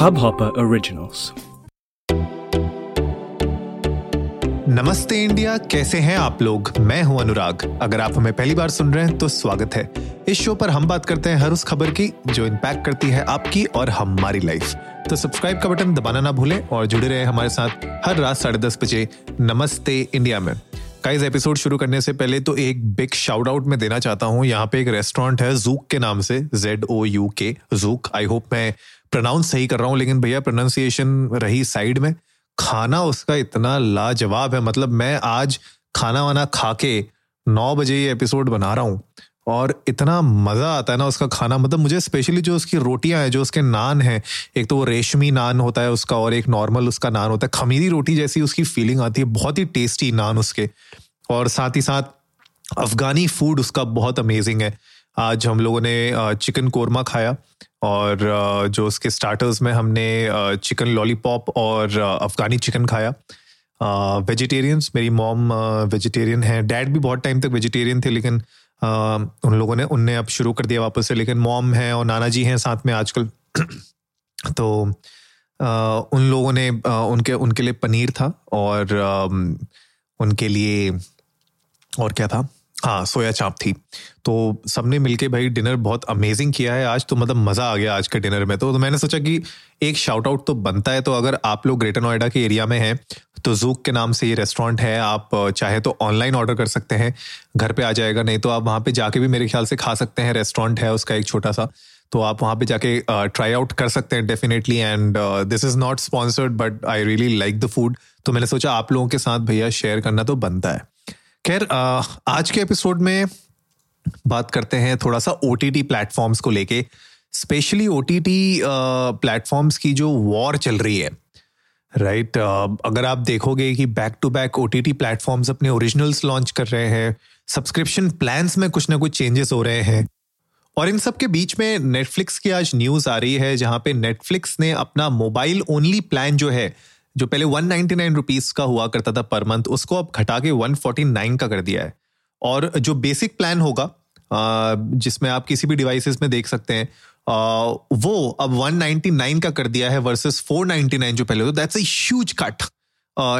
Hubhopper Originals. नमस्ते India, कैसे हैं आप लोग? मैं हूँ अनुराग। अगर आप हमें पहली बार सुन रहे हैं तो स्वागत है। इस शो पर हम बात करते हैं हर उस खबर की, जो इम्पैक्ट करती है आपकी और हमारी लाइफ तो सब्सक्राइब का बटन दबाना ना भूलें और जुड़े रहे हमारे साथ हर रात साढ़े दस बजे नमस्ते इंडिया में। गाइस एपिसोड शुरू करने से पहले तो एक बिग शाउट आउट मैं देना चाहता हूँ। यहाँ पे एक रेस्टोरेंट है जूक के नाम से Z O U K Zouk I hope मैं प्रोनाउंस सही कर रहा हूँ, लेकिन भैया प्रोनाउंसिएशन रही साइड में। खाना उसका इतना लाजवाब है मतलब मैं आज खाना वाना खा के नौ बजे ये एपिसोड बना रहा हूँ, और इतना मज़ा आता है ना उसका खाना। मतलब मुझे स्पेशली जो उसकी रोटियाँ हैं, जो उसके नान हैं, एक तो वो रेशमी नान होता है उसका, और एक नॉर्मल उसका नान होता है। खमीरी रोटी जैसी उसकी फीलिंग आती है, बहुत ही टेस्टी नान उसके। और साथ ही साथ अफगानी फ़ूड उसका बहुत अमेजिंग है। आज हम लोगों ने चिकन कोरमा खाया। और जो उसके स्टार्टर्स में हमने चिकन लॉलीपॉप और अफगानी चिकन खाया। वेजिटेरियंस मेरी मॉम वेजिटेरियन है। डैड भी बहुत टाइम तक वेजिटेरियन थे, लेकिन उन लोगों ने, उनने अब शुरू कर दिया वापस से। लेकिन मॉम है और नाना जी हैं साथ में आजकल। तो उन लोगों ने उनके उनके लिए पनीर था और उनके लिए, और क्या था? हाँ सोया चाप थी। तो सबने मिलके भाई डिनर बहुत अमेजिंग किया है। आज तो मतलब मज़ा आ गया आज के डिनर में। तो, तो मैंने सोचा कि एक शाउट आउट तो बनता है। तो अगर आप लोग ग्रेटर नोएडा के एरिया में हैं तो जूक के नाम से ये रेस्टोरेंट है। आप चाहे तो ऑनलाइन ऑर्डर कर सकते हैं। घर पे आ जाएगा नहीं तो आप वहाँ पे जाके भी मेरे ख्याल से खा सकते हैं। रेस्टोरेंट है उसका एक छोटा सा। तो आप वहाँ पे जाके ट्राई आउट कर सकते हैं definitely and this is not sponsored but I really like the food तो मैंने सोचा आप लोगों के साथ भैया शेयर करना तो बनता है। खैर आज के एपिसोड में बात करते हैं थोड़ा सा ओ टी टी प्लेटफॉर्म्स को लेके specially O T T platforms की जो वॉर चल रही है राइट right? अगर आप देखोगे कि back to back O T T platforms अपने ओरिजिनल्स लॉन्च कर रहे हैं सब्सक्रिप्शन प्लान्स में कुछ ना कुछ चेंजेस हो रहे हैं, और इन सब के बीच में नेटफ्लिक्स की आज न्यूज़ आ रही है, जहाँ पे नेटफ्लिक्स ने अपना मोबाइल ओनली प्लान जो है जो पहले वन नाइनटी नाइन रुपीज़ का हुआ करता था पर मंथ, उसको अब घटा के वन फोर्टी नाइन का कर दिया है। और जो बेसिक प्लान होगा जिसमें आप किसी भी डिवाइसेस में देख सकते हैं वो अब 199 का कर दिया है वर्सेस 499 जो पहले that's a huge cut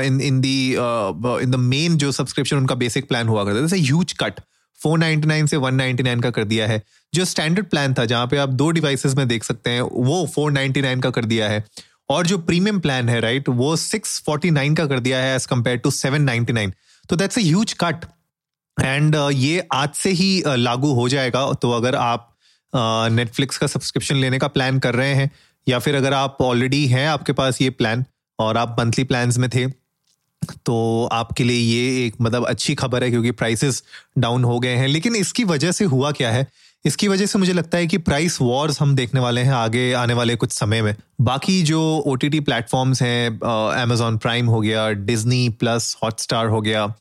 in in the in the main जो सब्सक्रिप्शन उनका बेसिक प्लान हुआ करता था ह्यूज कट 499 से 199 का कर दिया है। जो स्टैंडर्ड प्लान था, जहाँ पे आप दो डिवाइसेस में देख सकते हैं, वो 499 का कर दिया है। और जो प्रीमियम प्लान है राइट वो 649 का कर दिया है एज कंपेयर टू 799 तो that's a huge cut and ये आज से ही uh, लागू हो जाएगा। तो अगर आप नेटफ्लिक्स uh, का सब्सक्रिप्शन लेने का प्लान कर रहे हैं या फिर अगर आप ऑलरेडी हैं आपके पास ये प्लान और आप मंथली प्लान्स में थे तो आपके लिए ये एक मतलब अच्छी खबर है क्योंकि प्राइसेस डाउन हो गए हैं। लेकिन इसकी वजह से हुआ क्या है? इसकी वजह से मुझे लगता है कि प्राइस वॉर्स हम देखने वाले हैं आगे, आने वाले कुछ समय में। बाकी जो ओ टी टी प्लेटफॉर्म्स हैं अमेजोन प्राइम हो गया डिजनी प्लस हॉटस्टार हो गया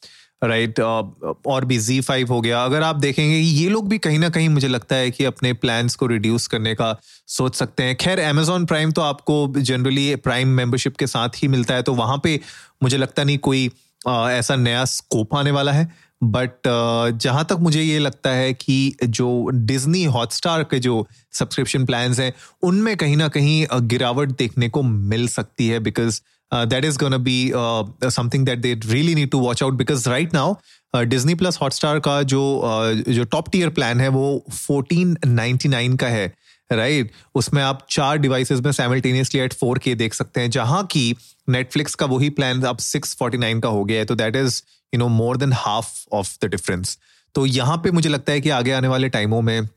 राइट और भी जी फाइव हो गया। अगर आप देखेंगे, ये लोग भी कहीं ना कहीं मुझे लगता है कि अपने प्लान्स को रिड्यूस करने का सोच सकते हैं। खैर अमेजोन प्राइम तो आपको जनरली प्राइम मेंबरशिप के साथ ही मिलता है तो वहाँ पे मुझे लगता नहीं कोई ऐसा नया स्कोप आने वाला है। बट uh, जहाँ तक मुझे ये लगता है कि जो डिज्नी हॉटस्टार के जो सब्सक्रिप्शन प्लान्स हैं उनमें कहीं ना कहीं गिरावट देखने को मिल सकती है because that is gonna be something that they really need to watch out because right now Disney plus Hotstar का जो uh, जो टॉप टीयर प्लान है वो फोर्टीन नाइनटी नाइन का है। Right right? उसमें आप चार डिवाइसेस में साइमल्टेनियसली एट फोर के देख सकते हैं, जहाँ की नेटफ्लिक्स का वही प्लान अब सिक्स फोर्टी नाइन का हो गया है तो that is you know more than half of the difference तो यहाँ पे मुझे लगता है कि आगे आने वाले टाइमों में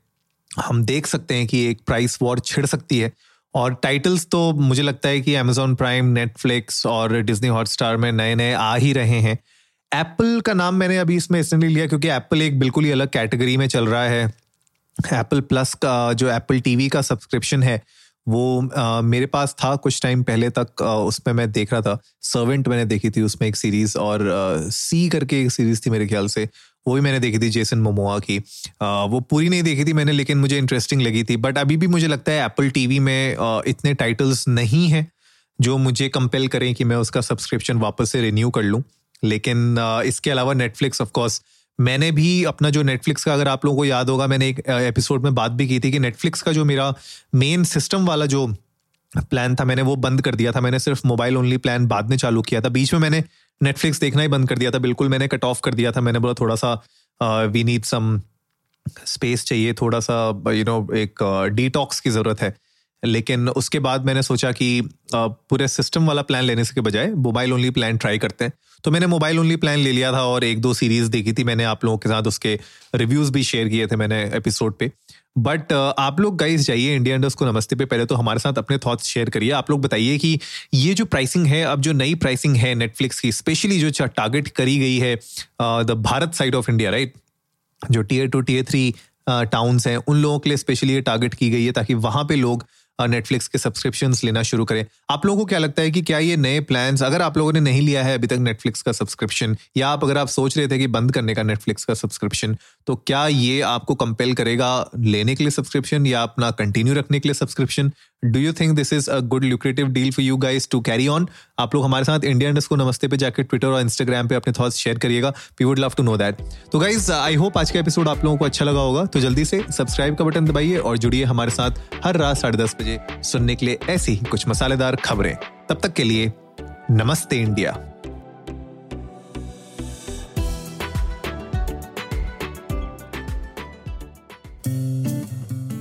हम देख सकते हैं कि एक प्राइस वॉर छिड़ सकती है। और टाइटल्स तो मुझे लगता है कि अमेजोन प्राइम नेटफ्लिक्स और डिज्नी हॉटस्टार में नए नए आ ही रहे हैं। एप्पल का नाम मैंने अभी इसमें इसलिए लिया, क्योंकि एप्पल एक बिल्कुल ही अलग कैटेगरी में चल रहा है। एप्पल प्लस का जो एप्पल टीवी का सब्सक्रिप्शन है वो आ, मेरे पास था कुछ टाइम पहले तक उसमें मैं देख रहा था। सर्वेंट मैंने देखी थी उसमें एक सीरीज़ और आ, सी करके एक सीरीज़ थी मेरे ख्याल से वो भी मैंने देखी थी जेसन मोमोआ की। आ, वो पूरी नहीं देखी थी मैंने लेकिन मुझे इंटरेस्टिंग लगी थी। बट अभी भी मुझे लगता है एप्पल टीवी में आ, इतने टाइटल्स नहीं हैं जो मुझे कंपेल करें कि मैं उसका सब्सक्रिप्शन वापस से रिन्यू कर लूँ। लेकिन आ, इसके अलावा नेटफ्लिक्स ऑफकोर्स मैंने भी अपना जो नेटफ्लिक्स का अगर आप लोगों को याद होगा मैंने एक एपिसोड में बात भी की थी कि नेटफ्लिक्स का जो मेरा मेन सिस्टम वाला जो प्लान था मैंने वो बंद कर दिया था। मैंने सिर्फ़ मोबाइल ओनली प्लान बाद में चालू किया था। बीच में मैंने नेटफ्लिक्स देखना ही बंद कर दिया था। बिल्कुल मैंने कट ऑफ़ कर दिया था। मैंने बोला थोड़ा सा वी नीड सम स्पेस चाहिए थोड़ा सा यू you नो know, एक डिटॉक्स की ज़रूरत है। लेकिन उसके बाद मैंने सोचा कि पूरे सिस्टम वाला प्लान लेने से के बजाय मोबाइल ओनली प्लान ट्राई करते हैं। तो मैंने मोबाइल ओनली प्लान ले लिया था और एक दो सीरीज़ देखी थी मैंने आप लोगों के साथ, उसके रिव्यूज़ भी शेयर किए थे मैंने एपिसोड पे। बट आप लोग गाइस जाइए इंडिया इंडस्ट को नमस्ते पे, पहले तो हमारे साथ अपने थॉट्स शेयर करिए। आप लोग बताइए कि ये जो प्राइसिंग है, अब जो नई प्राइसिंग है नेटफ्लिक्स की स्पेशली जो टारगेट करी गई है the Bharat side of India right जो tier two tier three towns हैं, उन लोगों के लिए स्पेशली ये टारगेट की गई है ताकि वहाँ पे लोग नेटफ्लिक्स के सब्सक्रिप्शन लेना शुरू करें। आप लोगों को क्या लगता है कि क्या ये नए प्लान अगर आप लोगों ने नहीं लिया है अभी तक नेटफ्लिक्स का सब्सक्रिप्शन या आप अगर आप सोच रहे थे कि बंद करने का नेटफ्लिक्स का सब्सक्रिप्शन तो क्या ये आपको कंपेल करेगा लेने के लिए सब्सक्रिप्शन या अपना कंटिन्यू रखने के लिए subscription do you think this is a good lucrative deal for you guys to carry on आप लोग हमारे साथ इंडिया को नमस्ते पे जाकर ट्विटर और इंस्टाग्राम पे अपने थॉट्स शेयर करिएगा। We would love to know that तो गाइज़ आई होप आज का एपिसोड आप लोगों को अच्छा लगा होगा। तो जल्दी से सब्सक्राइब का बटन दबाइए और जुड़िए हमारे साथ हर रात साढ़े दस बजे सुनने के लिए ऐसी ही कुछ मसालेदार खबरें। तब तक के लिए नमस्ते इंडिया